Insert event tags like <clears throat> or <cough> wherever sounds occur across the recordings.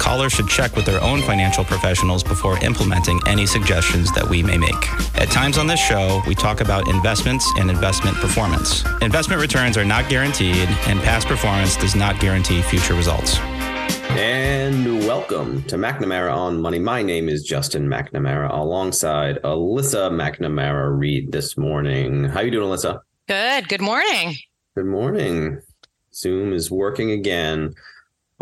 Callers should check with their own financial professionals before implementing any suggestions that we may make. At times on this show, we talk about investments and investment performance. Investment returns are not guaranteed, and past performance does not guarantee future results. And welcome to McNamara on Money. My name is Justin McNamara alongside Alyssa McNamara Reed this morning. How are you doing, Alyssa? Good. Good morning. Good morning. Zoom is working again.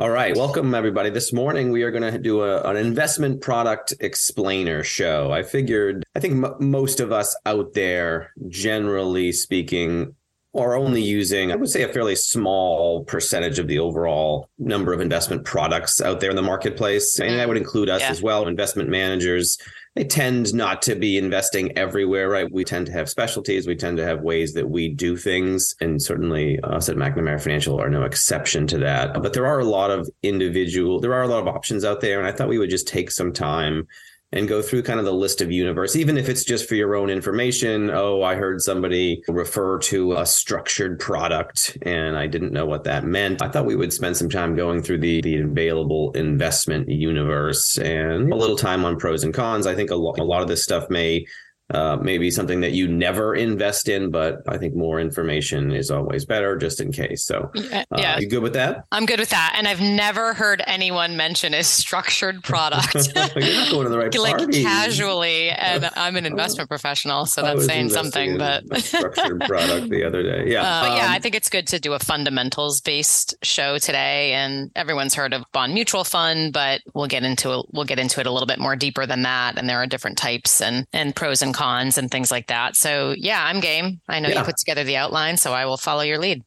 All right, welcome everybody. This morning we are going to do a, an investment product explainer show. I figured, I think m- most of us out there, generally speaking, are only using, I would say, a fairly small percentage of the overall number of investment products out there in the marketplace. And that would include us yeah. as well, investment managers, they tend not to be investing everywhere, right? We tend to have specialties. We tend to have ways that we do things. And certainly uh, us at McNamara Financial are no exception to that. But there are a lot of individual, there are a lot of options out there. And I thought we would just take some time and go through kind of the list of universe, even if it's just for your own information. Oh, I heard somebody refer to a structured product and I didn't know what that meant. I thought we would spend some time going through the, the available investment universe and a little time on pros and cons. I think a, lo- a lot of this stuff may uh, maybe something that you never invest in, but I think more information is always better just in case. So, uh, yeah, you good with that? I'm good with that. And I've never heard anyone mention a structured <laughs> product. You're not going to the right <laughs> like party. casually. And <laughs> I'm an investment professional, so that's saying something. But structured product the other day, yeah. Uh, um, yeah, I think it's good to do a fundamentals based show today. And everyone's heard of bond mutual fund, but we'll get into it. We'll get into it a little bit more deeper than that. And there are different types and and pros and cons and things like that. So yeah, I'm game. I know yeah. you put together the outline, so I will follow your lead.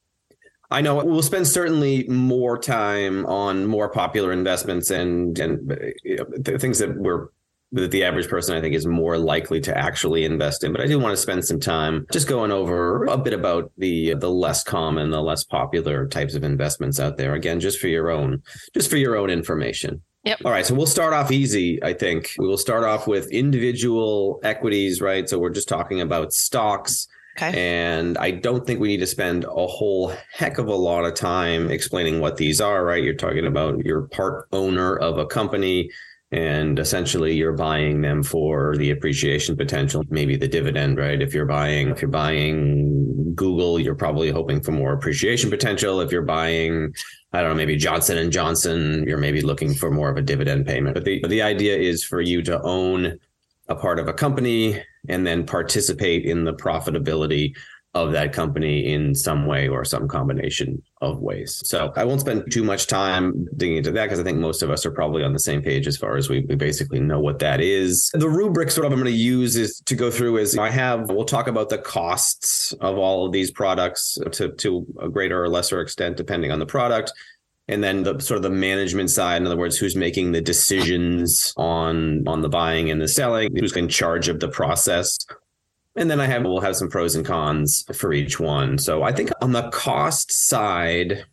I know we'll spend certainly more time on more popular investments and and uh, you know, things that we're that the average person I think is more likely to actually invest in. But I do want to spend some time just going over a bit about the the less common, the less popular types of investments out there. Again, just for your own just for your own information. Yep. All right. So we'll start off easy, I think. We will start off with individual equities, right? So we're just talking about stocks. Okay. And I don't think we need to spend a whole heck of a lot of time explaining what these are, right? You're talking about you're part owner of a company and essentially you're buying them for the appreciation potential, maybe the dividend, right? If you're buying if you're buying Google, you're probably hoping for more appreciation potential. If you're buying I don't know, maybe Johnson and Johnson, you're maybe looking for more of a dividend payment. But the the idea is for you to own a part of a company and then participate in the profitability of that company in some way or some combination of ways. So I won't spend too much time digging into that because I think most of us are probably on the same page as far as we, we basically know what that is. The rubric sort of I'm going to use is to go through is I have we'll talk about the costs of all of these products to to a greater or lesser extent depending on the product and then the sort of the management side in other words who's making the decisions on on the buying and the selling who's in charge of the process and then I have we'll have some pros and cons for each one. So I think on the cost side,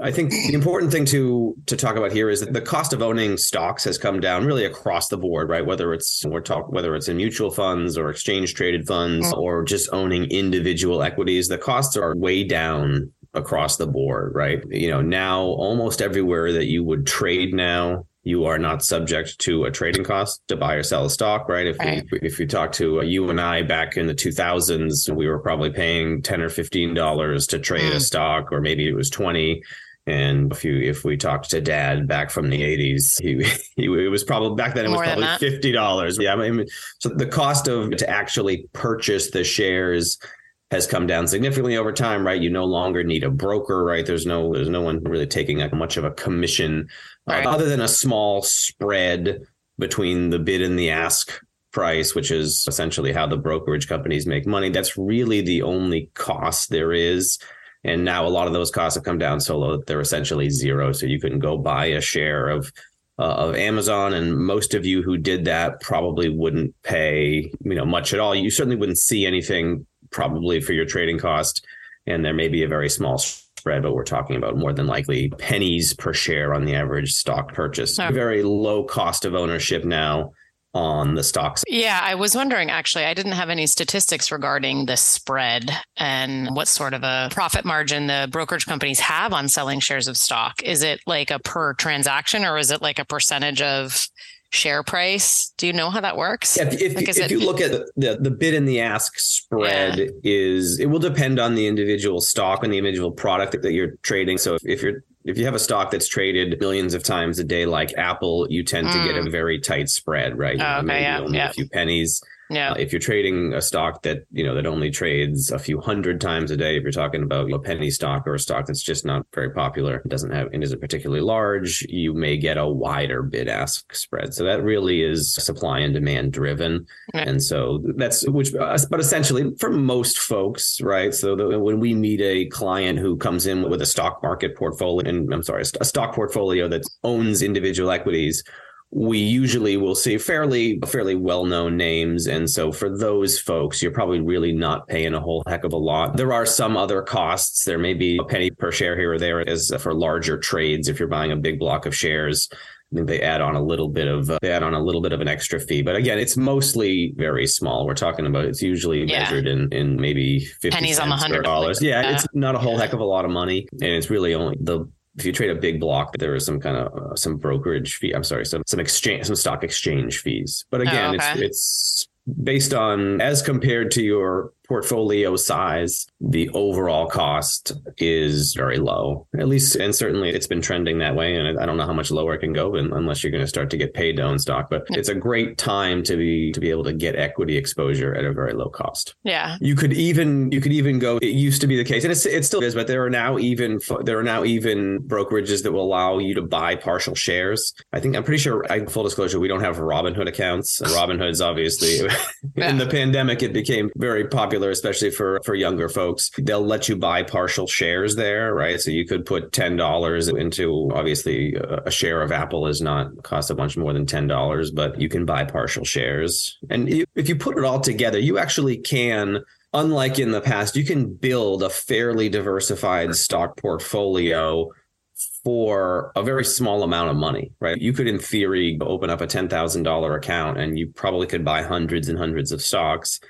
I think the important thing to to talk about here is that the cost of owning stocks has come down really across the board, right? Whether it's we're talk whether it's in mutual funds or exchange traded funds mm. or just owning individual equities, the costs are way down across the board, right? You know, now almost everywhere that you would trade now, you are not subject to a trading cost to buy or sell a stock, right? If right. We, if you talk to uh, you and I back in the 2000s, we were probably paying 10 or 15 dollars to trade mm. a stock, or maybe it was 20. And if you if we talked to Dad back from the 80s, he, he it was probably back then it More was probably fifty dollars. Yeah, I mean, so the cost of to actually purchase the shares has come down significantly over time, right? You no longer need a broker, right? There's no there's no one really taking a, much of a commission uh, right. uh, other than a small spread between the bid and the ask price, which is essentially how the brokerage companies make money. That's really the only cost there is. And now a lot of those costs have come down so low that they're essentially zero. So you can go buy a share of uh, of Amazon, and most of you who did that probably wouldn't pay you know much at all. You certainly wouldn't see anything probably for your trading cost, and there may be a very small spread, but we're talking about more than likely pennies per share on the average stock purchase. Oh. Very low cost of ownership now on the stocks. Yeah, I was wondering actually, I didn't have any statistics regarding the spread and what sort of a profit margin the brokerage companies have on selling shares of stock. Is it like a per transaction or is it like a percentage of share price? Do you know how that works? Yeah, if, if, like, if it, you look at the, the bid and the ask spread yeah. is it will depend on the individual stock and the individual product that you're trading. So if, if you're if you have a stock that's traded millions of times a day like Apple, you tend mm. to get a mm. very tight spread, right? Oh, okay, maybe yeah, only yeah. a few pennies. Yeah. Uh, if you're trading a stock that, you know, that only trades a few hundred times a day, if you're talking about a penny stock or a stock that's just not very popular, doesn't have, and isn't particularly large, you may get a wider bid ask spread. So that really is supply and demand driven. And so that's which, uh, but essentially for most folks, right? So the, when we meet a client who comes in with a stock market portfolio, and I'm sorry, a stock portfolio that owns individual equities, we usually will see fairly fairly well-known names and so for those folks you're probably really not paying a whole heck of a lot there are some other costs there may be a penny per share here or there as for larger trades if you're buying a big block of shares I think they add on a little bit of uh, they add on a little bit of an extra fee, but again, it's mostly very small. We're talking about it's usually yeah. measured in in maybe pennies on the hundred dollars. Yeah, yeah, it's not a whole yeah. heck of a lot of money, and it's really only the if you trade a big block, there is some kind of uh, some brokerage fee. I'm sorry, some some exchange, some stock exchange fees. But again, oh, okay. it's it's based on as compared to your portfolio size, the overall cost is very low. At least, and certainly it's been trending that way. And I don't know how much lower it can go unless you're going to start to get paid to own stock. But it's a great time to be to be able to get equity exposure at a very low cost. Yeah, you could even you could even go. It used to be the case, and it's, it still is, but there are now even there are now even brokerages that will allow you to buy partial shares. I think I'm pretty sure. I, full disclosure, we don't have Robinhood accounts. <laughs> Robinhood's obviously in the pandemic it became very popular popular, especially for for younger folks. They'll let you buy partial shares there, right? So you could put ten dollars into obviously a share of Apple is not cost a bunch more than ten dollars, but you can buy partial shares, and if you put it all together, you actually can unlike in the past, you can build a fairly diversified stock portfolio for a very small amount of money, right? You could, in theory, open up a $10,000 account and you probably could buy hundreds and hundreds of stocks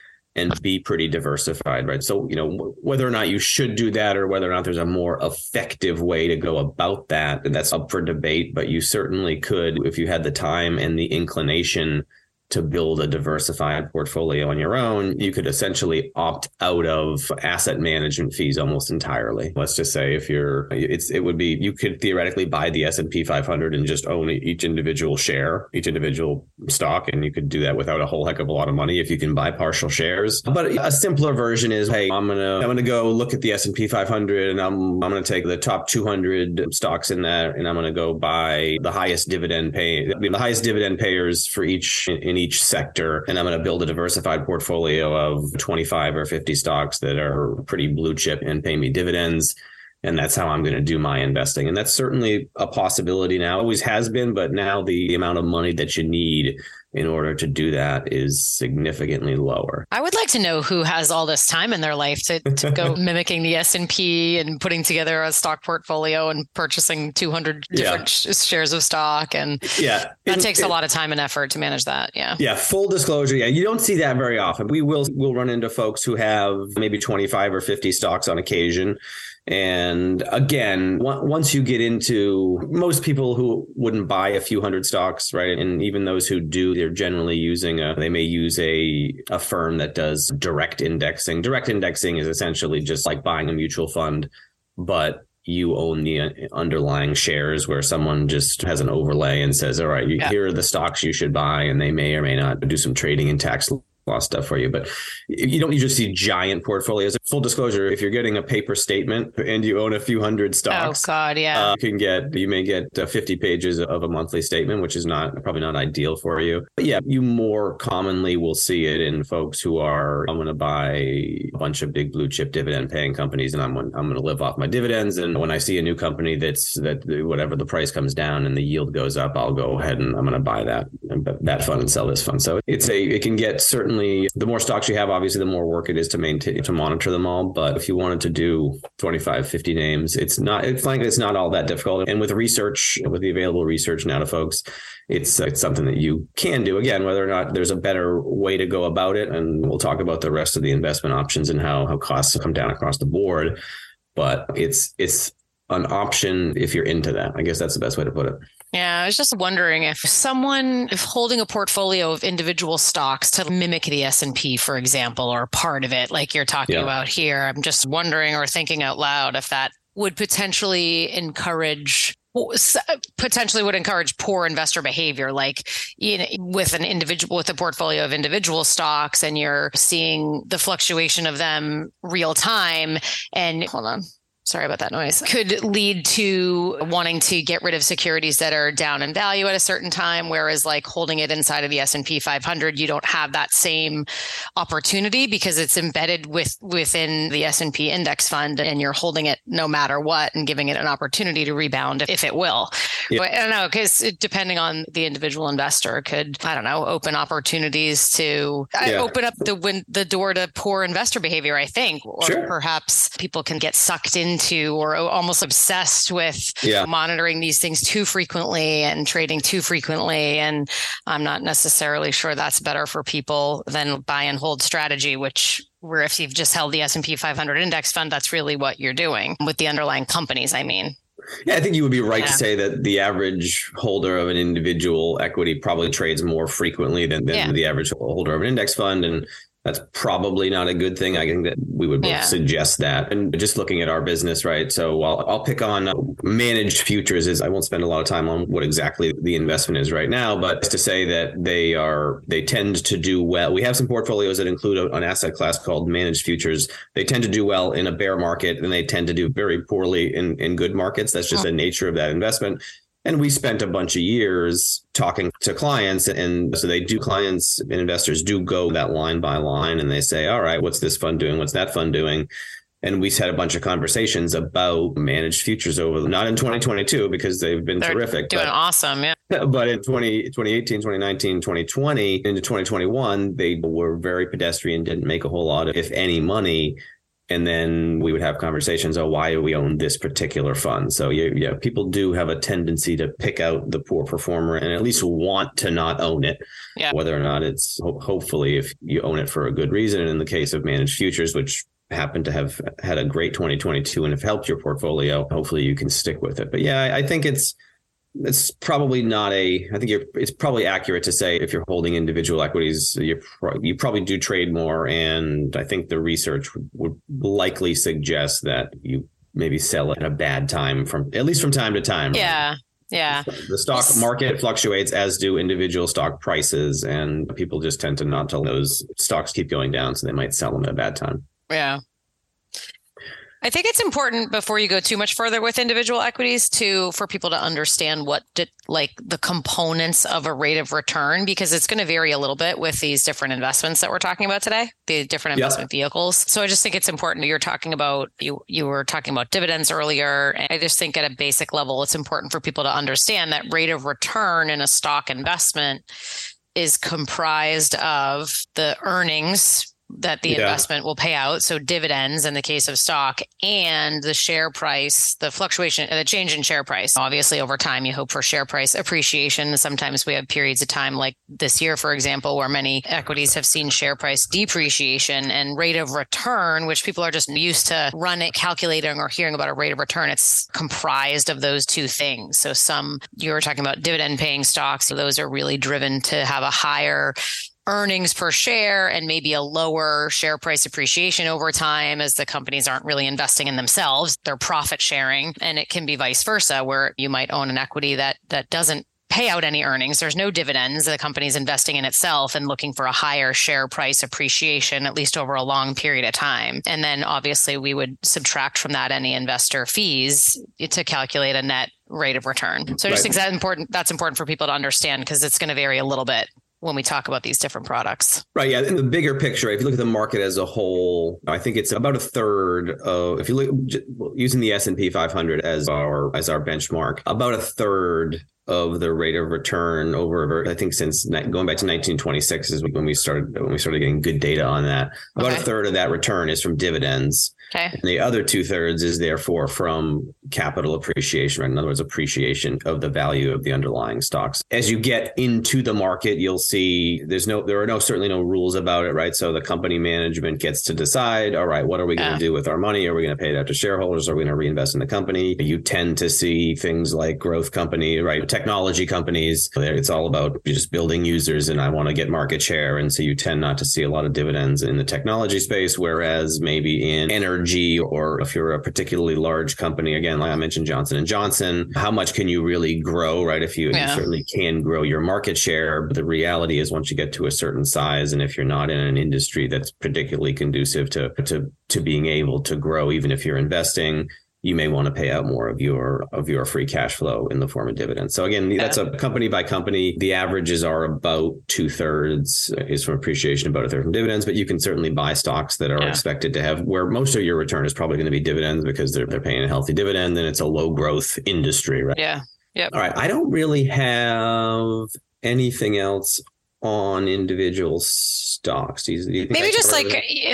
and be pretty diversified, right? So, you know, whether or not you should do that or whether or not there's a more effective way to go about that, that's up for debate. But you certainly could, if you had the time and the inclination to build a diversified portfolio on your own, you could essentially opt out of asset management fees almost entirely. Let's just say if you're, it's it would be you could theoretically buy the S and P 500 and just own each individual share, each individual stock, and you could do that without a whole heck of a lot of money if you can buy partial shares. But a simpler version is, hey, I'm gonna I'm gonna go look at the S and P 500 and I'm I'm gonna take the top 200 stocks in that and I'm gonna go buy the highest dividend pay, the highest dividend payers for each in each sector. And I'm going to build a diversified portfolio of 25 or 50 stocks that are pretty blue chip and pay me dividends. And that's how I'm going to do my investing. And that's certainly a possibility now. Always has been, but now the amount of money that you need in order to do that is significantly lower. I would like to know who has all this time in their life to, to go <laughs> mimicking the S&P and putting together a stock portfolio and purchasing 200 different yeah. sh- shares of stock. And yeah. that it, takes it, a lot of time and effort to manage that. Yeah. Yeah. Full disclosure. Yeah. You don't see that very often. We will will run into folks who have maybe 25 or 50 stocks on occasion and again, once you get into most people who wouldn't buy a few hundred stocks, right? And even those who do, they're generally using a, they may use a, a firm that does direct indexing. Direct indexing is essentially just like buying a mutual fund, but you own the uh, underlying shares where someone just has an overlay and says, all right, yeah. here are the stocks you should buy. And they may or may not do some trading and tax of stuff for you. But you don't usually see giant portfolios. Full disclosure: if you're getting a paper statement and you own a few hundred stocks, oh god, yeah, uh, you can get you may get uh, 50 pages of a monthly statement, which is not probably not ideal for you. But yeah, you more commonly will see it in folks who are I'm going to buy a bunch of big blue chip dividend paying companies, and I'm I'm going to live off my dividends. And when I see a new company that's that whatever the price comes down and the yield goes up, I'll go ahead and I'm going to buy that that fund and sell this fund. So it's a it can get certainly the more stocks you have, obviously the more work it is to maintain to monitor them all. But if you wanted to do 25, 50 names, it's not it's frankly it's not all that difficult. And with research, with the available research now to folks, it's it's something that you can do. Again, whether or not there's a better way to go about it, and we'll talk about the rest of the investment options and how how costs come down across the board. But it's it's an option if you're into that. I guess that's the best way to put it. Yeah, I was just wondering if someone if holding a portfolio of individual stocks to mimic the S&P for example or part of it like you're talking yeah. about here, I'm just wondering or thinking out loud if that would potentially encourage potentially would encourage poor investor behavior like you know with an individual with a portfolio of individual stocks and you're seeing the fluctuation of them real time and hold on sorry about that noise could lead to wanting to get rid of securities that are down in value at a certain time whereas like holding it inside of the S&P 500 you don't have that same opportunity because it's embedded with within the S&P index fund and you're holding it no matter what and giving it an opportunity to rebound if it will yeah. but I don't know cuz depending on the individual investor could I don't know open opportunities to yeah. open up the win- the door to poor investor behavior I think or sure. perhaps people can get sucked into into or almost obsessed with yeah. monitoring these things too frequently and trading too frequently. And I'm not necessarily sure that's better for people than buy and hold strategy, which where if you've just held the S&P 500 index fund, that's really what you're doing with the underlying companies. I mean, yeah, I think you would be right yeah. to say that the average holder of an individual equity probably trades more frequently than, than yeah. the average holder of an index fund. And that's probably not a good thing. I think that we would both yeah. suggest that. And just looking at our business, right? So I'll, I'll pick on uh, managed futures is I won't spend a lot of time on what exactly the investment is right now, but to say that they are, they tend to do well. We have some portfolios that include an asset class called managed futures. They tend to do well in a bear market and they tend to do very poorly in, in good markets. That's just oh. the nature of that investment. And we spent a bunch of years talking to clients. And so they do, clients and investors do go that line by line and they say, all right, what's this fund doing? What's that fund doing? And we've had a bunch of conversations about managed futures over, not in 2022 because they've been They're terrific. Doing but, awesome. Yeah. <laughs> But in 20, 2018, 2019, 2020, into 2021, they were very pedestrian, didn't make a whole lot of, if any, money and then we would have conversations oh why do we own this particular fund? So yeah, yeah people do have a tendency to pick out the poor performer and at least want to not own it. Yeah. whether or not it's hopefully if you own it for a good reason and in the case of managed futures which happen to have had a great 2022 and have helped your portfolio hopefully you can stick with it. But yeah I, I think it's it's probably not a i think it's probably accurate to say if you're holding individual equities you pro- you probably do trade more and i think the research would, would likely suggest that you maybe sell it at a bad time from at least from time to time yeah right? Yeah. The stock market fluctuates as do individual stock prices and people just tend to not to those stocks keep going down so they might sell them at a bad time. Yeah. I think it's important before you go too much further with individual equities to for people to understand what did, like the components of a rate of return because it's going to vary a little bit with these different investments that we're talking about today, the different investment vehicles. So I just think it's important you're talking about you you were talking about dividends earlier. I just think at a basic level it's important for people to understand that rate of return in a stock investment is comprised of the earnings that the yeah. investment will pay out. So dividends in the case of stock and the share price, the fluctuation, the change in share price. Obviously, over time, you hope for share price appreciation. Sometimes we have periods of time like this year, for example, where many equities have seen share price depreciation and rate of return, which people are just used to run it, calculating or hearing about a rate of return. It's comprised of those two things. So some you were talking about dividend paying stocks. So those are really driven to have a higher earnings per share and maybe a lower share price appreciation over time as the companies aren't really investing in themselves they're profit sharing and it can be vice versa where you might own an equity that that doesn't pay out any earnings. There's no dividends. The company's investing in itself and looking for a higher share price appreciation, at least over a long period of time. And then obviously we would subtract from that any investor fees to calculate a net rate of return. So just right. that important that's important for people to understand because it's going to vary a little bit when we talk about these different products. Right. Yeah. In the bigger picture, if you look at the market as a whole, I think it's about a third of, if you look using the S&P 500 as our, as our benchmark, about a third of the rate of return over I think since going back to 1926 is when we started when we started getting good data on that. About okay. a third of that return is from dividends. Okay. And the other two thirds is therefore from capital appreciation, right? In other words, appreciation of the value of the underlying stocks. As you get into the market, you'll see there's no, there are no, certainly no rules about it, right? So the company management gets to decide, all right, what are we going to do with our money? Are we going to pay it out to shareholders? Are we going to reinvest in the company? You tend to see things like growth company, right? Technology companies. It's all about just building users and I want to get market share. And so you tend not to see a lot of dividends in the technology space, whereas maybe in energy energy or if you're a particularly large company again like i mentioned johnson and johnson how much can you really grow right if you, yeah. you certainly can grow your market share but the reality is once you get to a certain size and if you're not in an industry that's particularly conducive to to to being able to grow even if you're investing you may want to pay out more of your of your free cash flow in the form of dividends. So again, that's a company by company. The averages are about two thirds is from appreciation, about a third from dividends. But you can certainly buy stocks that are yeah. expected to have where most of your return is probably going to be dividends because they're they're paying a healthy dividend. Then it's a low growth industry, right? Yeah. Yep. All right. I don't really have anything else on individual stocks? Do you, do you Maybe just like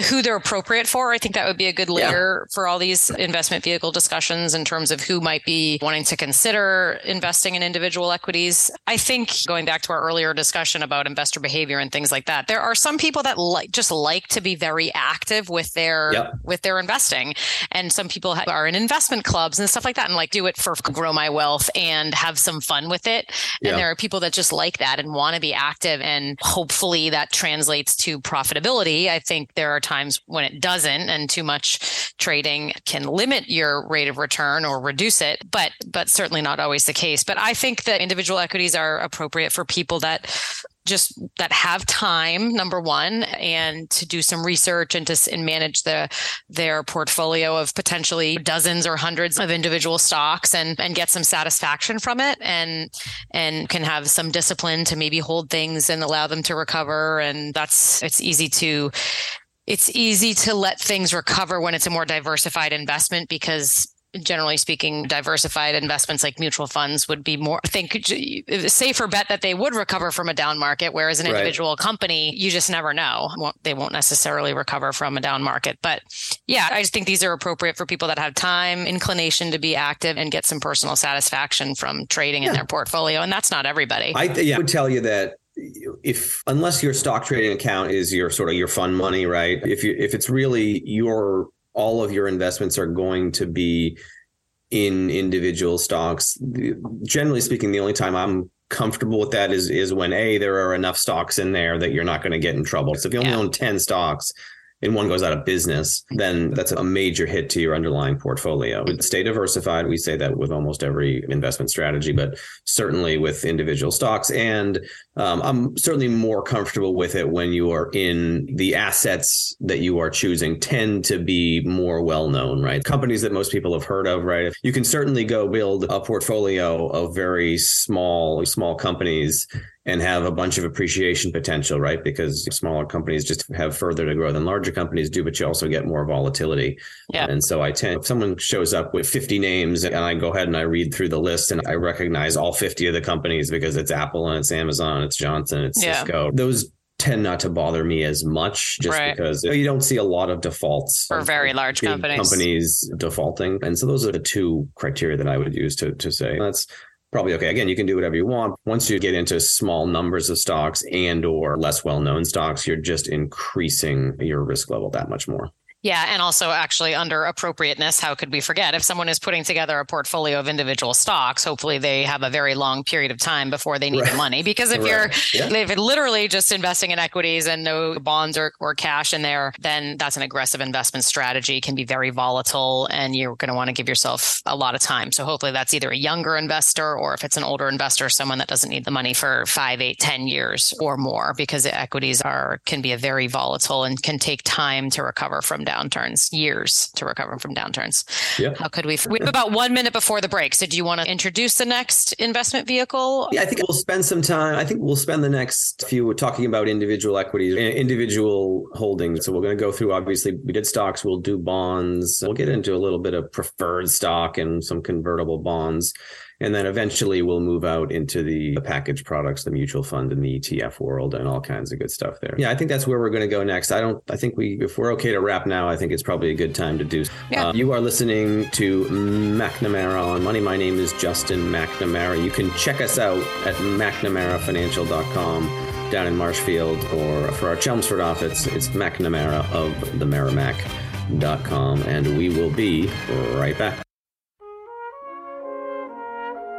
who they're appropriate for. I think that would be a good layer yeah. for all these investment vehicle discussions in terms of who might be wanting to consider investing in individual equities. I think going back to our earlier discussion about investor behavior and things like that, there are some people that like just like to be very active with their yep. with their investing, and some people are in investment clubs and stuff like that, and like do it for grow my wealth and have some fun with it. And yep. there are people that just like that and want to be active and and hopefully that translates to profitability. I think there are times when it doesn't and too much trading can limit your rate of return or reduce it, but but certainly not always the case. But I think that individual equities are appropriate for people that just that have time number one and to do some research and to and manage the their portfolio of potentially dozens or hundreds of individual stocks and and get some satisfaction from it and and can have some discipline to maybe hold things and allow them to recover. And that's it's easy to it's easy to let things recover when it's a more diversified investment because generally speaking, diversified investments like mutual funds would be more, I think, safer bet that they would recover from a down market. Whereas an individual right. company, you just never know. They won't necessarily recover from a down market. But yeah, I just think these are appropriate for people that have time, inclination to be active, and get some personal satisfaction from trading yeah. in their portfolio. And that's not everybody. I, yeah, would tell you that if unless your stock trading account is your sort of your fun money right if you if it's really your all of your investments are going to be in individual stocks. Generally speaking, the only time I'm comfortable with that is is when a there are enough stocks in there that you're not going to get in trouble. So if you only yeah. own 10 stocks, and one goes out of business, then that's a major hit to your underlying portfolio. Stay diversified. We say that with almost every investment strategy, but certainly with individual stocks. And um, I'm certainly more comfortable with it when you are in the assets that you are choosing tend to be more well known, right? Companies that most people have heard of, right? You can certainly go build a portfolio of very small, small companies and have a bunch of appreciation potential, right? Because smaller companies just have further to grow than larger companies do, but you also get more volatility. Yeah. And so I tend, if someone shows up with 50 names and I go ahead and I read through the list and I recognize all 50 of the companies because it's Apple and it's Amazon, it's Johnson, it's yeah. Cisco, those tend not to bother me as much just right. because you don't see a lot of defaults for very large companies companies defaulting and so those are the two criteria that i would use to to say that's probably okay. Again, you can do whatever you want. Once you get into small numbers of stocks and or less well-known stocks, you're just increasing your risk level that much more. Yeah. And also, actually, under appropriateness, how could we forget? If someone is putting together a portfolio of individual stocks, hopefully they have a very long period of time before they need right. the money. Because if right. you're yeah. <laughs> if literally just investing in equities and no bonds or, or cash in there, then that's an aggressive investment strategy, can be very volatile, and you're going to want to give yourself a lot of time. So hopefully that's either a younger investor or if it's an older investor, someone that doesn't need the money for five, eight, ten years or more, because equities are can be a very volatile and can take time to recover from downturns, years to recover from downturns. Yeah. How could we? We have about one minute before the break. So do you want to introduce the next investment vehicle? Yeah, I think we'll spend some time. I think we'll spend the next few talking about individual equities, individual holdings. So we're going to go through. Obviously, we did stocks. We'll do bonds. We'll get into a little bit of preferred stock and some convertible bonds. And then eventually we'll move out into the package products, the mutual fund and the ETF world and all kinds of good stuff there. Yeah, I think that's where we're going to go next. I don't, I think we, if we're okay to wrap now, I think it's probably a good time to do. Yeah. Uh, you are listening to McNamara on Money. My name is Justin McNamara. You can check us out at McNamaraFinancial.com down in Marshfield, or for our Chelmsford office, it's McNamara of the Merrimack.com. And we will be right back.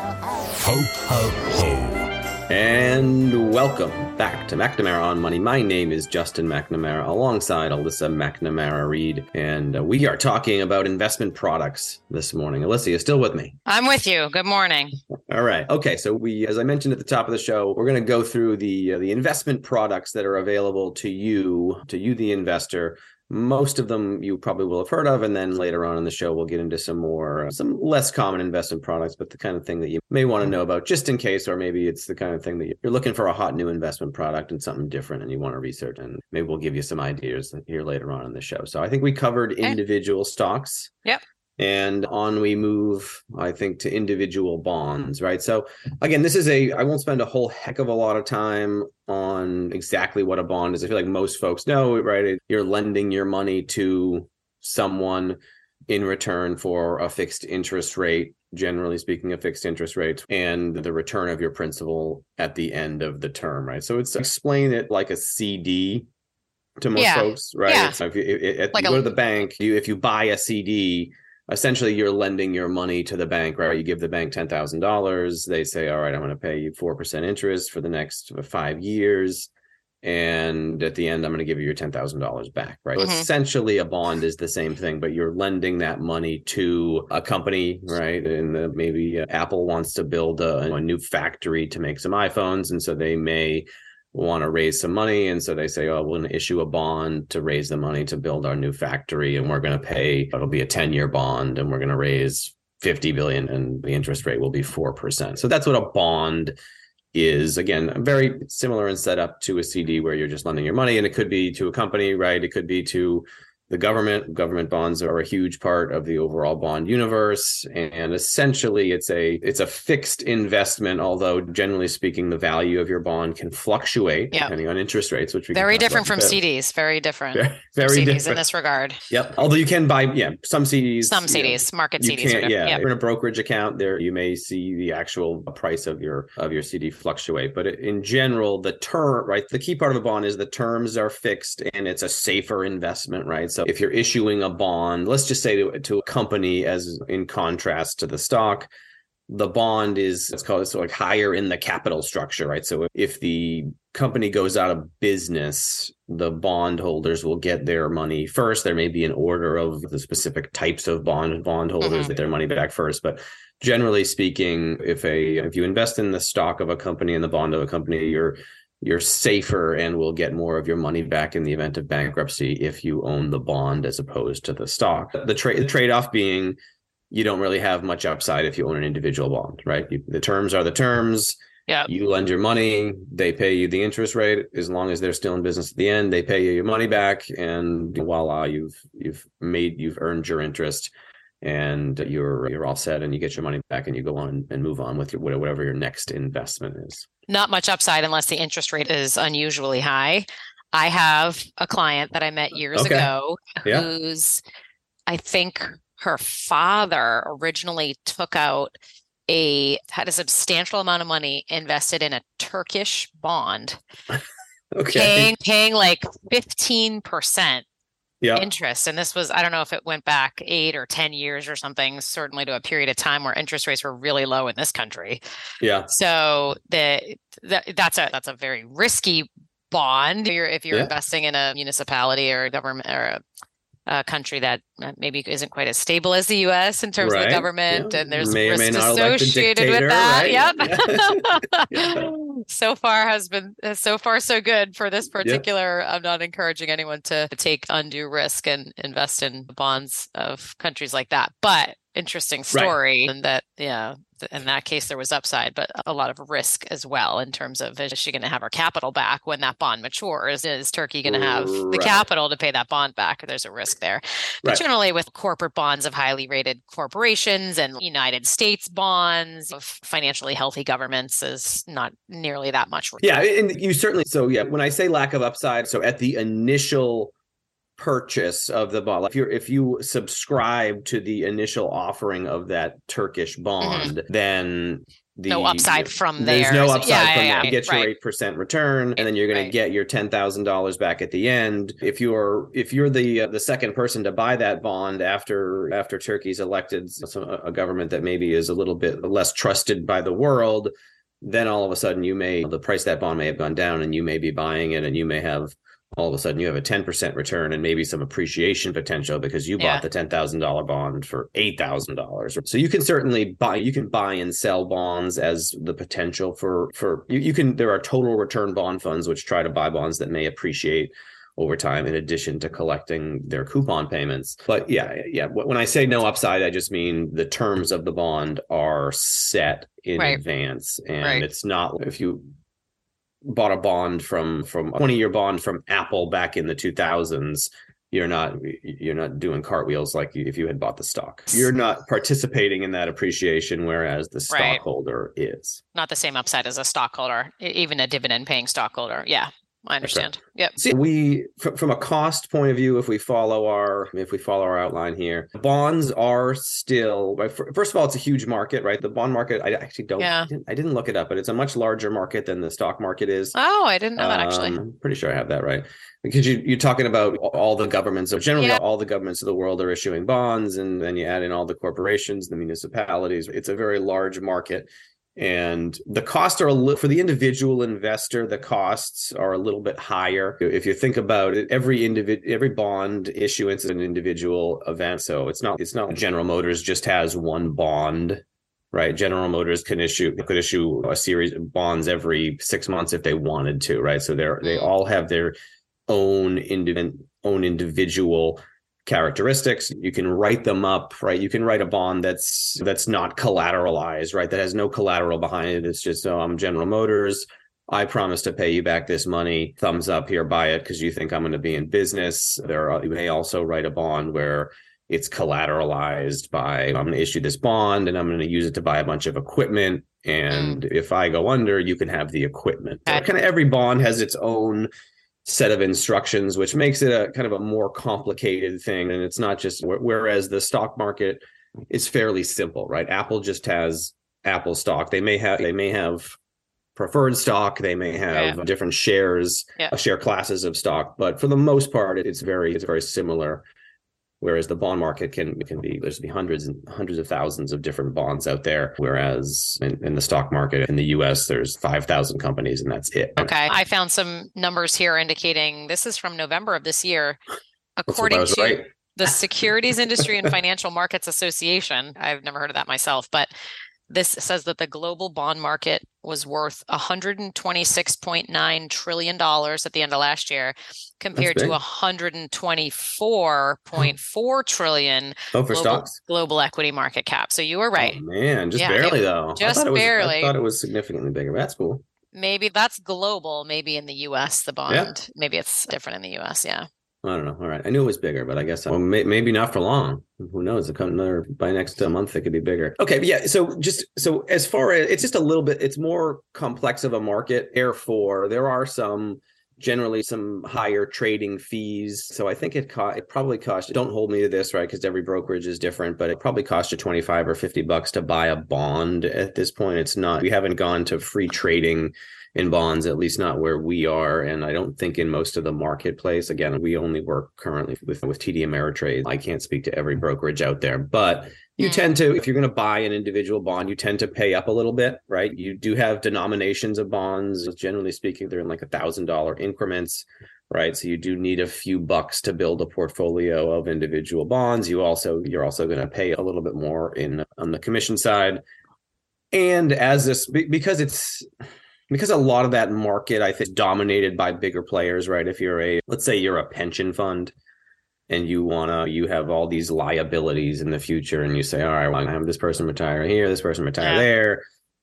Ho, ho, ho. And welcome back to McNamara on Money. My name is Justin McNamara alongside Alyssa McNamara Reed, and uh, we are talking about investment products this morning. Alyssa, you still with me? I'm with you. Good morning. All right. Okay. So we, as I mentioned at the top of the show, we're going to go through the uh, the investment products that are available to you, to you, the investor, most of them you probably will have heard of and then later on in the show we'll get into some more uh, some less common investment products but the kind of thing that you may want to know about just in case or maybe it's the kind of thing that you're looking for a hot new investment product and something different and you want to research and maybe we'll give you some ideas here later on in the show. So i think we covered individual stocks. Yep and on we move i think to individual bonds right? So again this is a i won't spend a whole heck of a lot of time on exactly what a bond is. I feel like most folks know right? You're lending your money to someone in return for a fixed interest rate generally speaking a fixed interest rate and the return of your principal at the end of the term right? So it's explain it like a cd to most yeah. folks right? Yeah. so if you, if, like you go to the bank you if you buy a cd essentially you're lending your money to the bank, right? You give the bank ten thousand dollars. They say, "All right, I'm going to pay you four percent interest for the next five years." and at the end i'm going to give you your $10,000 back right mm-hmm. essentially a bond is the same thing but you're lending that money to a company right and maybe uh, apple wants to build a, a, new factory to make some iPhones and so they may want to raise some money and so they say oh we're going to issue a bond to raise the money to build our new factory and we're going to pay it'll be a 10 year bond and we're going to raise 50 billion and the interest rate will be 4% so that's what a bond is. Again very similar in setup to a cd where you're just lending your money and it could be to a company right? It could be to the government government bonds are a huge part of the overall bond universe. And essentially it's a it's a fixed investment although generally speaking the value of your bond can fluctuate yep. depending on interest rates which we very different from cds very different very, very CDs different in this regard. Yep. Although you can buy yeah some cds some cds know, market cds Can, yeah yep. in a brokerage account there you may see the actual price of your of your cd fluctuate. But in general the term right the key part of a bond is the terms are fixed and it's a safer investment right? So so if you're issuing a bond, let's just say to, to a company as in contrast to the stock, the bond is it's called so like higher in the capital structure, right? So if the company goes out of business, the bondholders will get their money first. There may be an order of the specific types of bond bondholders mm-hmm. get their money back first, but generally speaking, if a if you invest in the stock of a company and the bond of a company, you're you're safer and will get more of your money back in the event of bankruptcy if you own the bond as opposed to the stock. The trade the trade-off being you don't really have much upside if you own an individual bond, right? You, the terms are the terms. Yeah. You lend your money, they pay you the interest rate. As long as they're still in business at the end, they pay you your money back, and voila, you've you've made you've earned your interest, and you're you're all set, and you get your money back, and you go on and move on with your, whatever your next investment is. Not much upside unless the interest rate is unusually high. I have a client that I met years okay. ago yeah. who's, I think her father originally took out a had a substantial amount of money invested in a Turkish bond. <laughs> okay. Paying paying like 15% yeah. interest. And this was, I don't know if it went back eight or 10 years or something, certainly to a period of time where interest rates were really low in this country. Yeah. So the, the that's a that's a very risky bond. If you're, if you're yeah. investing in a municipality or a government or a a country that uh, maybe isn't quite as stable as the U.S. in terms right. of the government, yeah. and there's may risks associated dictator, with that. Right? Yep. <laughs> Yeah. so far has been uh, so far so good for this particular. I'm not encouraging anyone to take undue risk and invest in bonds of countries like that, but interesting story right. and that yeah in that case there was upside but a lot of risk as well in terms of is she going to have her capital back when that bond matures is turkey going to have right. the capital to pay that bond back there's a risk there but right. generally with corporate bonds of highly rated corporations and united states bonds of financially healthy governments is not nearly that much risk. yeah and you certainly so yeah when i say lack of upside so at the initial purchase of the bond. If you if you subscribe to the initial offering of that Turkish mm-hmm. bond, mm-hmm. then the, no upside from there. There's no upside yeah, from yeah, there. You get your eight right. percent return, and then you're going right. to get your ten thousand dollars back at the end. If you're if you're the uh, the second person to buy that bond after after Turkey's elected some, a government that maybe is a little bit less trusted by the world, then all of a sudden you may the price that bond may have gone down, and you may be buying it, and you may have all of a sudden you have a 10% return and maybe some appreciation potential because you yeah. bought the $10,000 bond for $8,000. So you can certainly buy you can buy and sell bonds as the potential for for you, you can there are total return bond funds which try to buy bonds that may appreciate over time in addition to collecting their coupon payments. But yeah, yeah, when I say no upside I just mean the terms of the bond are set in right. advance and right. it's not if you bought a bond from from a 20 year bond from Apple back in the 2000s you're not you're not doing cartwheels like if you had bought the stock. You're not participating in that appreciation whereas the stockholder right. is. Not the same upside as a stockholder even a dividend paying stockholder yeah I understand. Okay. Yep. See, we from a cost point of view, if we follow our if we follow our outline here, bonds are still first of all, it's a huge market, right? The bond market. I actually don't. Yeah. I didn't, I didn't look it up, but it's a much larger market than the stock market is. Oh, I didn't know that actually. I'm um, pretty sure I have that right because you, you're talking about all the governments. Generally, yeah. all the governments of the world are issuing bonds, and then you add in all the corporations, the municipalities. It's a very large market and the costs are a little for the individual investor the costs are a little bit higher. If you think about it every individual every bond issuance is an individual event so it's not it's not general motors just has one bond right? General motors can issue could issue a series of bonds every six months if they wanted to right? So they're they mm. all have their own individual own individual characteristics. You can write them up right? You can write a bond that's that's not collateralized right? That has no collateral behind it. It's just oh, i'm general motors. I promise to pay you back this money. Thumbs up here buy it because you think i'm going to be in business. There are, you may also write a bond where it's collateralized by i'm going to issue this bond and i'm going to use it to buy a bunch of equipment. And mm. if i go under you can have the equipment. So kind of every bond has its own set of instructions, which makes it a kind of a more complicated thing. And it's not just whereas the stock market is fairly simple, right? Apple just has Apple stock. They may have they may have preferred stock. They may have yeah. different shares, yeah. Uh, share classes of stock, but for the most part, it's very it's very similar whereas the bond market can can be there's be hundreds and hundreds of thousands of different bonds out there. Whereas in, in the stock market in the US there's 5000 companies and that's it. Okay i found some numbers here indicating this is from november of this year. According to right. the securities industry and financial markets association i've never heard of that myself but This says that the global bond market was worth 126.9 trillion dollars at the end of last year compared to 124.4 <laughs> trillion oh, for global, stocks global equity market cap. So you were right. Oh, man, just yeah, barely though. Just I was, barely. I thought it was significantly bigger. That's cool. Maybe that's global. Maybe in the US, the bond. Yeah. Maybe it's different in the US. Yeah. I don't know. All right. I knew it was bigger, but I guess well, may, maybe not for long. Who knows? Another by next month, it could be bigger. Okay. yeah. So just so as far as it's just a little bit, it's more complex of a market. Therefore, there are some generally some higher trading fees. So I think it cost it probably cost don't hold me to this, right? Because every brokerage is different, but it probably cost you 25 or 50 bucks to buy a bond at this point. It's not we haven't gone to free trading in bonds, at least not where we are. And I don't think in most of the marketplace. Again, we only work currently with, with TD Ameritrade. I can't speak to every brokerage out there, but you mm. tend to, if you're going to buy an individual bond, you tend to pay up a little bit, right? You do have denominations of bonds. Generally speaking, they're in like a thousand dollar increments right so you do need a few bucks to build a portfolio of individual bonds you also you're also going to pay a little bit more in on the commission side and as this because it's because a lot of that market i think dominated by bigger players right if you're a let's say you're a pension fund and you want to you have all these liabilities in the future and you say all right well, i have this person retire here this person retire yeah. there.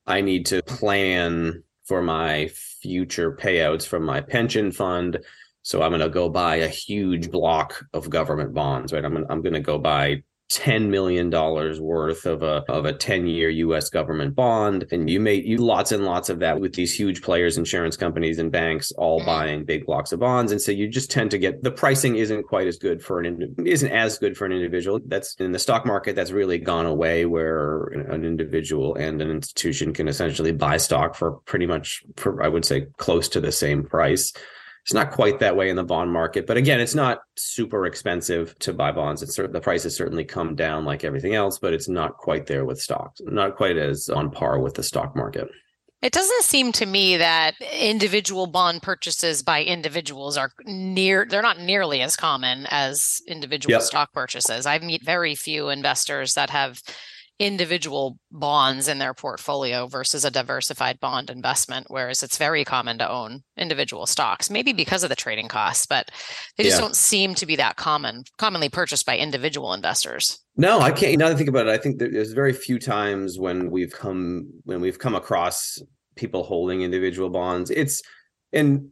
I need to plan for my future payouts from my pension fund. So i'm going to go buy a huge block of government bonds right? I'm, I'm going to go buy ten million dollars worth of a of a ten year U.S. government bond, and you make you lots and lots of that with these huge players, insurance companies and banks, all mm-hmm. buying big blocks of bonds, and so you just tend to get the pricing isn't quite as good for an isn't as good for an individual. That's in the stock market that's really gone away, where an individual and an institution can essentially buy stock for pretty much for I would say close to the same price. It's not quite that way in the bond market, but again, it's not super expensive to buy bonds. It's the price has certainly come down like everything else, but it's not quite there with stocks. Not quite as on par with the stock market. It doesn't seem to me that individual bond purchases by individuals are near they're not nearly as common as individual yep. stock purchases. I meet very few investors that have individual bonds in their portfolio versus a diversified bond investment whereas it's very common to own individual stocks maybe because of the trading costs but they just yeah. don't seem to be that common commonly purchased by individual investors no i can't now that I think about it i think there's very few times when we've come when we've come across people holding individual bonds it's and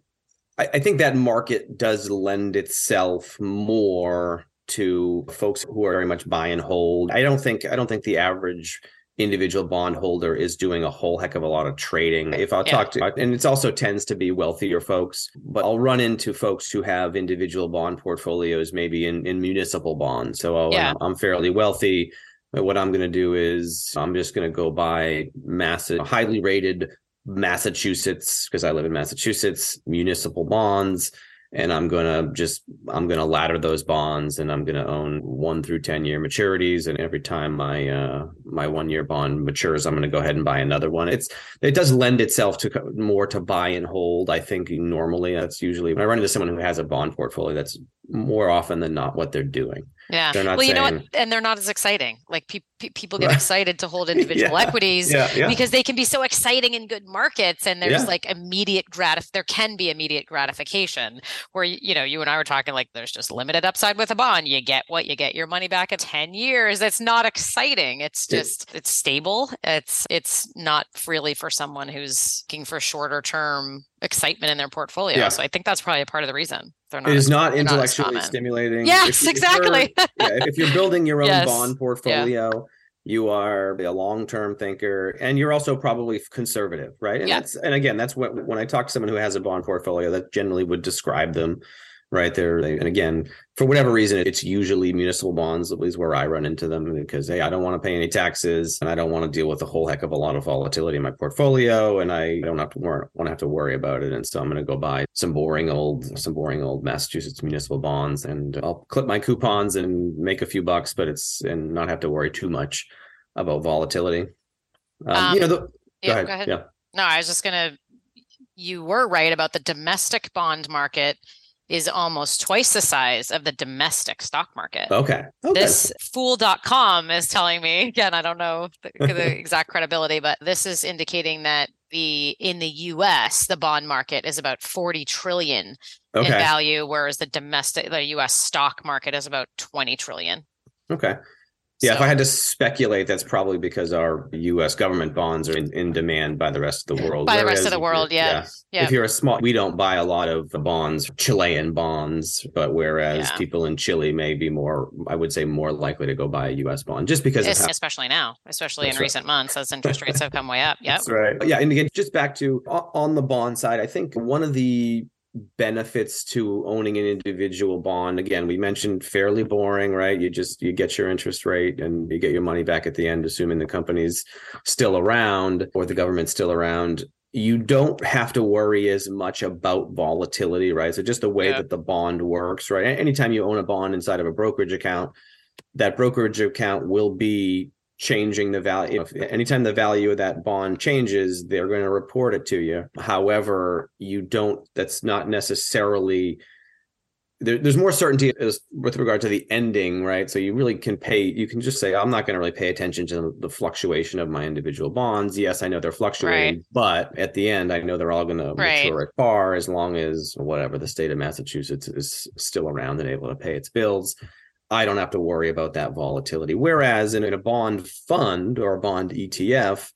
I, I think that market does lend itself more to folks who are very much buy and hold. I don't think I don't think the average individual bondholder is doing a whole heck of a lot of trading. If I'll yeah. talk to, and it also tends to be wealthier folks, but I'll run into folks who have individual bond portfolios, maybe in, in municipal bonds. So oh, yeah. I'm, I'm fairly wealthy. What I'm going to do is I'm just going to go buy massive, highly rated Massachusetts, because I live in Massachusetts, municipal bonds and I'm going to just I'm going to ladder those bonds and I'm going to own 1 through 10 year maturities and every time my uh my 1 year bond matures I'm going to go ahead and buy another one. It's it does lend itself to more to buy and hold. I think normally that's usually when I run into someone who has a bond portfolio that's more often than not what they're doing. Yeah. well, you saying, know what? And they're not as exciting. Like pe- pe- people get right. excited to hold individual <laughs> yeah. equities yeah, yeah. because they can be so exciting in good markets. And there's like immediate gratif. There can be immediate gratification where, you know, you and I were talking like there's just limited upside with a bond. You get what you get your money back in 10 years. It's not exciting. It's just, it, it's stable. It's, it's not really for someone who's looking for shorter term excitement in their portfolio. Yeah. So I think that's probably a part of the reason they're not. It is not intellectually not stimulating. Yes, if, exactly. If you're, <laughs> yeah, if you're building your own yes. bond portfolio. Yeah. You are a long-term thinker, and you're also probably conservative, right? And yeah. that's and again, that's what when I talk to someone who has a bond portfolio, that generally would describe them right there. And again, for whatever reason, it's usually municipal bonds, at least where I run into them because, hey, I don't want to pay any taxes and I don't want to deal with a whole heck of a lot of volatility in my portfolio. And I don't have to wor- want to have to worry about it. And so I'm going to go buy some boring old, some boring old Massachusetts municipal bonds and I'll clip my coupons and make a few bucks, but it's and not have to worry too much about volatility. Um, um, you know, the, yeah, go ahead. Go ahead. Yeah. No, I was just going to, you were right about the domestic bond market is almost twice the size of the domestic stock market. Okay. okay. This fool.com is telling me, again, I don't know the, the <laughs> exact credibility, but this is indicating that the in the US, the bond market is about 40 trillion okay. in value, whereas the domestic the US stock market is about 20 trillion. Okay. Yeah, so, if I had to speculate, that's probably because our U.S. government bonds are in, in demand by the rest of the world. By the rest of the world, yeah. yeah. If you're a small, we don't buy a lot of the bonds, Chilean bonds, but whereas yeah. people in Chile may be more, I would say, more likely to go buy a U.S. bond just because, how, especially now, especially in right. recent months as interest rates have come way up. <laughs> Yep. That's right. Yeah, and again, just back to on the bond side, I think one of the benefits to owning an individual bond. Again we mentioned fairly boring right? You just you get your interest rate and you get your money back at the end assuming the company's still around or the government's still around. You don't have to worry as much about volatility right? So just the way yeah. that the bond works right? Anytime you own a bond inside of a brokerage account that brokerage account will be changing the value. If anytime the value of that bond changes, they're going to report it to you. However, you don't, that's not necessarily there, there's more certainty as, with regard to the ending, right? So you really can pay, you can just say, I'm not going to really pay attention to the fluctuation of my individual bonds. Yes, I know they're fluctuating, right. but at the end, I know they're all going to right. mature at par as long as whatever the state of Massachusetts is still around and able to pay its bills. I don't have to worry about that volatility. Whereas in a bond fund or a bond ETF,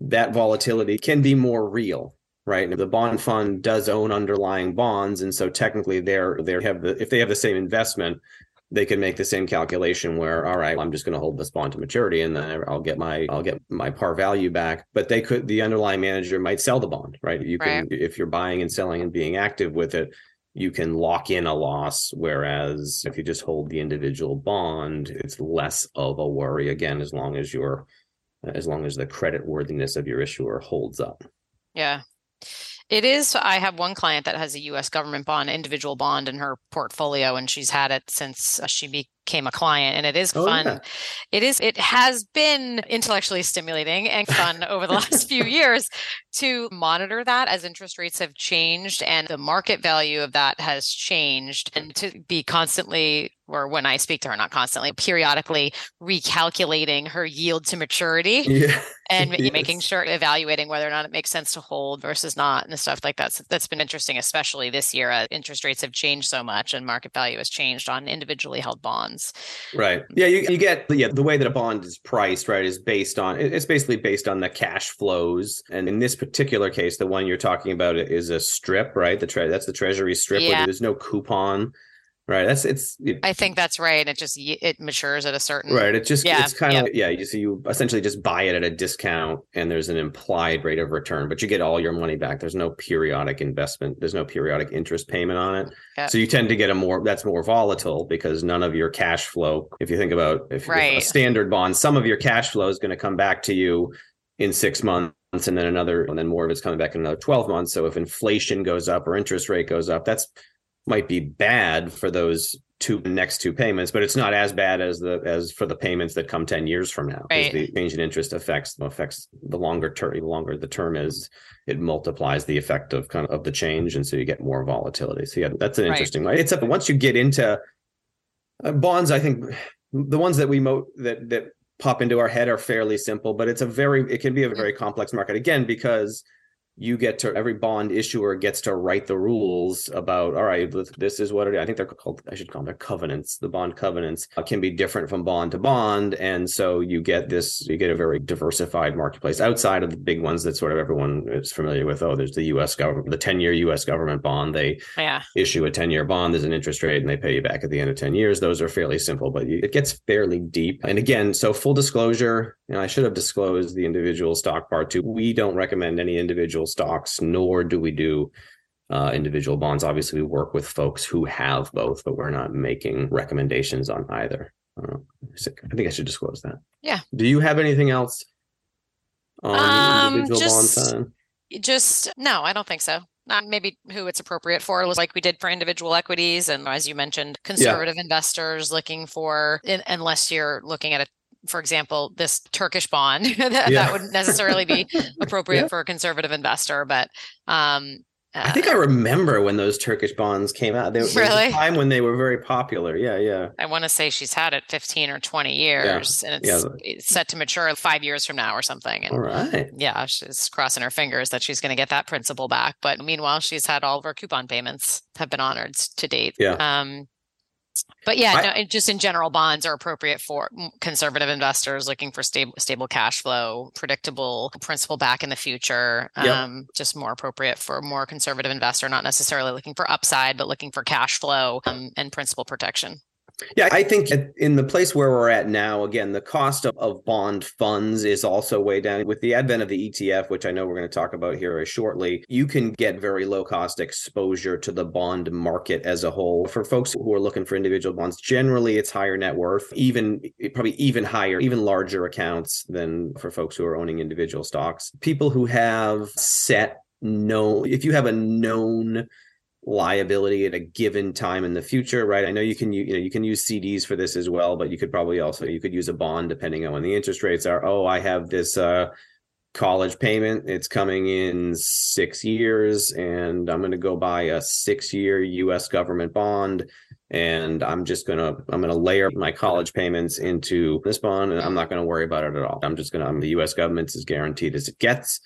that volatility can be more real, right? The bond fund does own underlying bonds, and so technically they're they have the if they have the same investment, they can make the same calculation where all right, I'm just going to hold this bond to maturity, and then I'll get my I'll get my par value back. But they could the underlying manager might sell the bond, right? You can right. if you're buying and selling and being active with it, you can lock in a loss. Whereas if you just hold the individual bond, it's less of a worry again, as long as your as long as the credit worthiness of your issuer holds up. Yeah. It is. I have one client that has a U.S. government bond, individual bond in her portfolio, and she's had it since she became a client. And it is oh, fun. Yeah. It is. It has been intellectually stimulating and fun <laughs> over the last few years to monitor that as interest rates have changed and the market value of that has changed, and to be constantly or when I speak to her, not constantly, periodically recalculating her yield to maturity <laughs> yeah. and yes. making sure evaluating whether or not it makes sense to hold versus not and stuff like that. So that's been interesting, especially this year. Uh, interest rates have changed so much and market value has changed on individually held bonds. Right. Yeah. You, you get yeah, the way that a bond is priced, right, is based on it's basically based on the cash flows. And in this particular case, the one you're talking about is a strip, right? The tre- that's the treasury strip yeah. where there's no coupon Right. That's it's. It, I think that's right. and It just it matures at a certain. Right. It just yeah, it's kind of yeah. You see, you essentially just buy it at a discount, and there's an implied rate of return, but you get all your money back. There's no periodic investment. There's no periodic interest payment on it. Yeah. So you tend to get a more that's more volatile because none of your cash flow. If you think about if, right. if a standard bond, some of your cash flow is going to come back to you in six months and then another and then more of it's coming back in another 12 months so if inflation goes up or interest rate goes up that's might be bad for those two next two payments, but it's not as bad as the as for the payments that come 10 years from now. Right. The change in interest affects affects the longer term, the longer the term is, it multiplies the effect of kind of, of the change. And so you get more volatility. So yeah, that's an interesting right. It's up once you get into uh, bonds, I think the ones that we mo that that pop into our head are fairly simple, but it's a very it can be a very complex market again because you get to every bond issuer gets to write the rules about all right this is what it i think they're called i should call them their covenants the bond covenants uh, can be different from bond to bond. And so you get this you get a very diversified marketplace outside of the big ones that sort of everyone is familiar with. Oh there's the us government the 10 year us government bond. They yeah. issue a 10 year bond there's an interest rate and they pay you back at the end of 10 years. Those are fairly simple but it gets fairly deep. And again so full disclosure know, i should have disclosed the individual stock part too we don't recommend any individual stocks, nor do we do uh, individual bonds. Obviously, we work with folks who have both, but we're not making recommendations on either. Uh, I think I should disclose that. Yeah. Do you have anything else on um, individual just, bonds? Just no, I don't think so. Not maybe who it's appropriate for, was like we did for individual equities, and as you mentioned, conservative yeah. investors looking for, in, unless you're looking at a for example, this Turkish bond <laughs> that, yeah. that would necessarily be <laughs> appropriate yeah. for a conservative investor. But um, Uh, I think I remember when those Turkish bonds came out. There, there really? was a time when they were very popular. Yeah, yeah. I want to say she's had it 15 or 20 years yeah. and it's, yeah. it's, set to mature five years from now or something. And all right. Yeah, she's crossing her fingers that she's going to get that principal back. But meanwhile, she's had all of her coupon payments have been honored to date. Yeah. Um, but yeah, I, no, just in general, bonds are appropriate for conservative investors looking for stable, stable cash flow, predictable principal back in the future. Yep. Um, just more appropriate for a more conservative investor, not necessarily looking for upside, but looking for cash flow um, and principal protection. Yeah, I think in the place where we're at now, again, the cost of, of, bond funds is also way down. With the advent of the ETF, which I know we're going to talk about here shortly, you can get very low cost exposure to the bond market as a whole. For folks who are looking for individual bonds, generally it's higher net worth, even probably even higher, even larger accounts than for folks who are owning individual stocks. People who have set no, if you have a known liability at a given time in the future right? I know you can you know you can use cds for this as well but you could probably also you could use a bond depending on when the interest rates are. Oh i have this uh college payment. It's coming in 6 years and i'm going to go buy a 6 year US government bond and i'm just going to i'm going to layer my college payments into this bond and i'm not going to worry about it at all. I'm just going to the US government's as guaranteed as it gets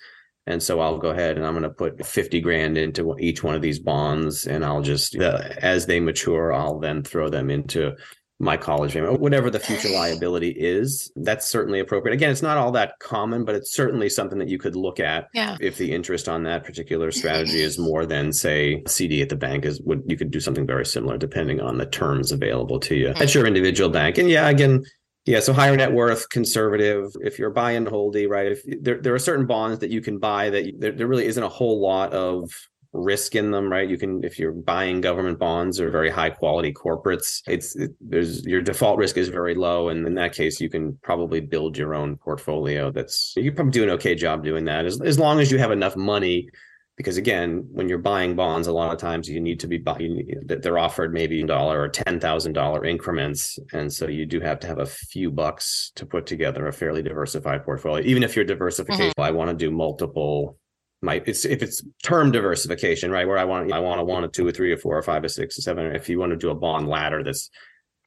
and so I'll go ahead and I'm going to put 50 grand into each one of these bonds. And I'll just, uh, as they mature, I'll then throw them into my college payment, whatever the future liability is. That's certainly appropriate. Again, it's not all that common, but it's certainly something that you could look at yeah. if the interest on that particular strategy is more than, say, CD at the bank is. Would you could do something very similar depending on the terms available to you mm-hmm. at your individual bank. And yeah, again, yeah, so higher net worth, conservative. If you're buying holdy, right? If there there are certain bonds that you can buy that you, there, there really isn't a whole lot of risk in them, right? You can if you're buying government bonds or very high quality corporates, it's it, there's your default risk is very low, and in that case, you can probably build your own portfolio. That's you probably do an okay job doing that as as long as you have enough money because again when you're buying bonds a lot of times you need to be buying they're offered maybe a dollar or ten thousand dollar increments. And so you do have to have a few bucks to put together a fairly diversified portfolio. Even if you're diversification mm-hmm. i want to do multiple my it's if it's term diversification right where i want i want a one or two or three or four or five or six or seven. If you want to do a bond ladder that's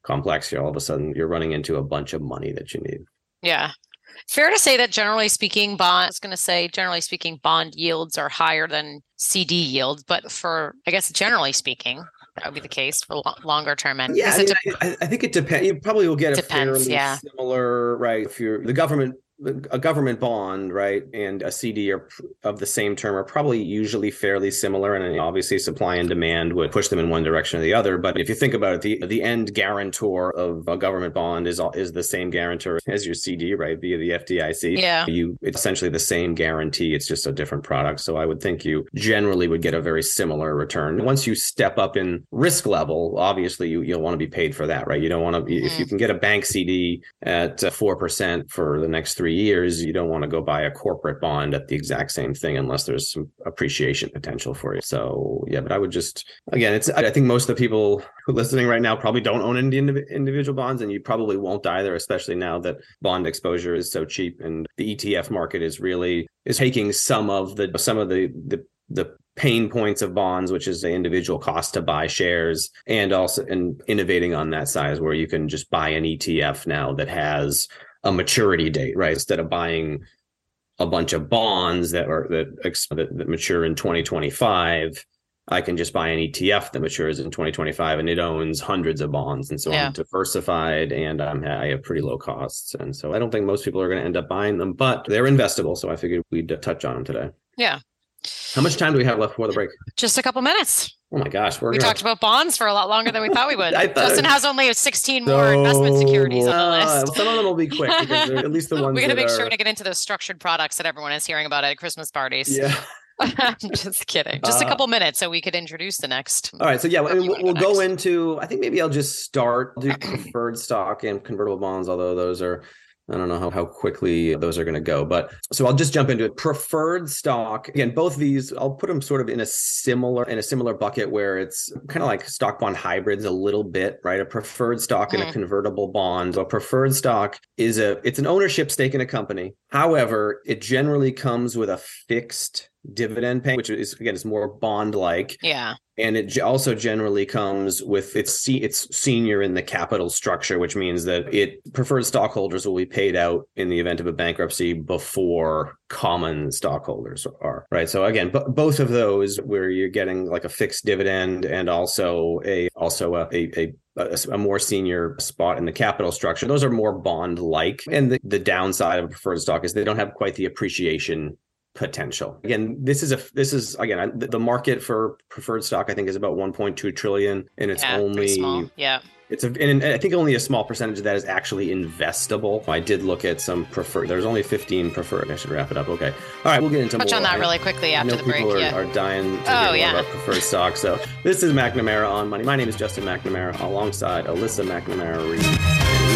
complex here all of a sudden you're running into a bunch of money that you need. Yeah Fair to say that generally speaking, bond, I was going to say, generally speaking, bond yields are higher than CD yields, but for, I guess, generally speaking, that would be the case for lo- longer term. And yeah, I, mean, de- I, I, think it depends. You probably will get a fairly yeah. similar, right? If you're the government a government bond, right, and a CD are of the same term are probably usually fairly similar, and obviously supply and demand would push them in one direction or the other. But if you think about it, the the end guarantor of a government bond is is the same guarantor as your CD, right, via the FDIC. Yeah, you it's essentially the same guarantee. It's just a different product. So I would think you generally would get a very similar return. Once you step up in risk level, obviously you you'll want to be paid for that, right? You don't want to mm-hmm. if you can get a bank CD at four percent for the next three three years, you don't want to go buy a corporate bond at the exact same thing unless there's some appreciation potential for you. So yeah, but I would just again, it's I think most of the people who listening right now probably don't own any individual bonds, and you probably won't either, especially now that bond exposure is so cheap and the ETF market is really is taking some of the some of the the the pain points of bonds, which is the individual cost to buy shares, and also and innovating on that size where you can just buy an ETF now that has a maturity date, right? Instead of buying a bunch of bonds that are that, that, that mature in 2025, I can just buy an ETF that matures in 2025 and it owns hundreds of bonds. And so yeah. I'm diversified and I'm, I have pretty low costs. And so I don't think most people are going to end up buying them, but they're investable. So I figured we'd touch on them today. Yeah. How much time do we have left before the break? Just a couple minutes. Oh my gosh, we talked about bonds for a lot longer than we thought we would. <laughs> Justin has only 16 so, more investment securities on the uh, list. some of them will be quick because at least the <laughs> ones. we got to make are... sure to get into those structured products that everyone is hearing about at Christmas parties. Yeah. <laughs> I'm just kidding. Just uh, a couple minutes so we could introduce the next. All right. So yeah, we'll, we'll go into. I think maybe I'll just start do <clears throat> preferred stock and convertible bonds, although those are I don't know how, how quickly those are going to go. But so I'll just jump into it. Preferred stock. Again, both of these, I'll put them sort of in a similar in a similar bucket where it's kind of like stock bond hybrids a little bit, right? A preferred stock and a mm. convertible bond. A preferred stock is a it's an ownership stake in a company. However, it generally comes with a fixed dividend paying, which is again is more bond like. Yeah and it also generally comes with its its senior in the capital structure, which means that it preferred stockholders will be paid out in the event of a bankruptcy before common stockholders are right. So again, b- both of those where you're getting like a fixed dividend and also a also a, a, a a, more senior spot in the capital structure. Those are more bond like. And the, the downside of preferred stock is they don't have quite the appreciation potential. Again, this is a this is again the market for preferred stock I think is about 1.2 trillion and it's yeah, only yeah it's a, and I think only a small percentage of that is actually investable. I did look at some preferred. There's only 15 preferred. I should wrap it up. Okay. All right, we'll get into touch more. on that really quickly after the break. People are, yeah. are dying to oh, hear yeah. more about preferred stock. So this is McNamara on Money. My name is Justin McNamara, alongside Alyssa McNamara Reed, and we will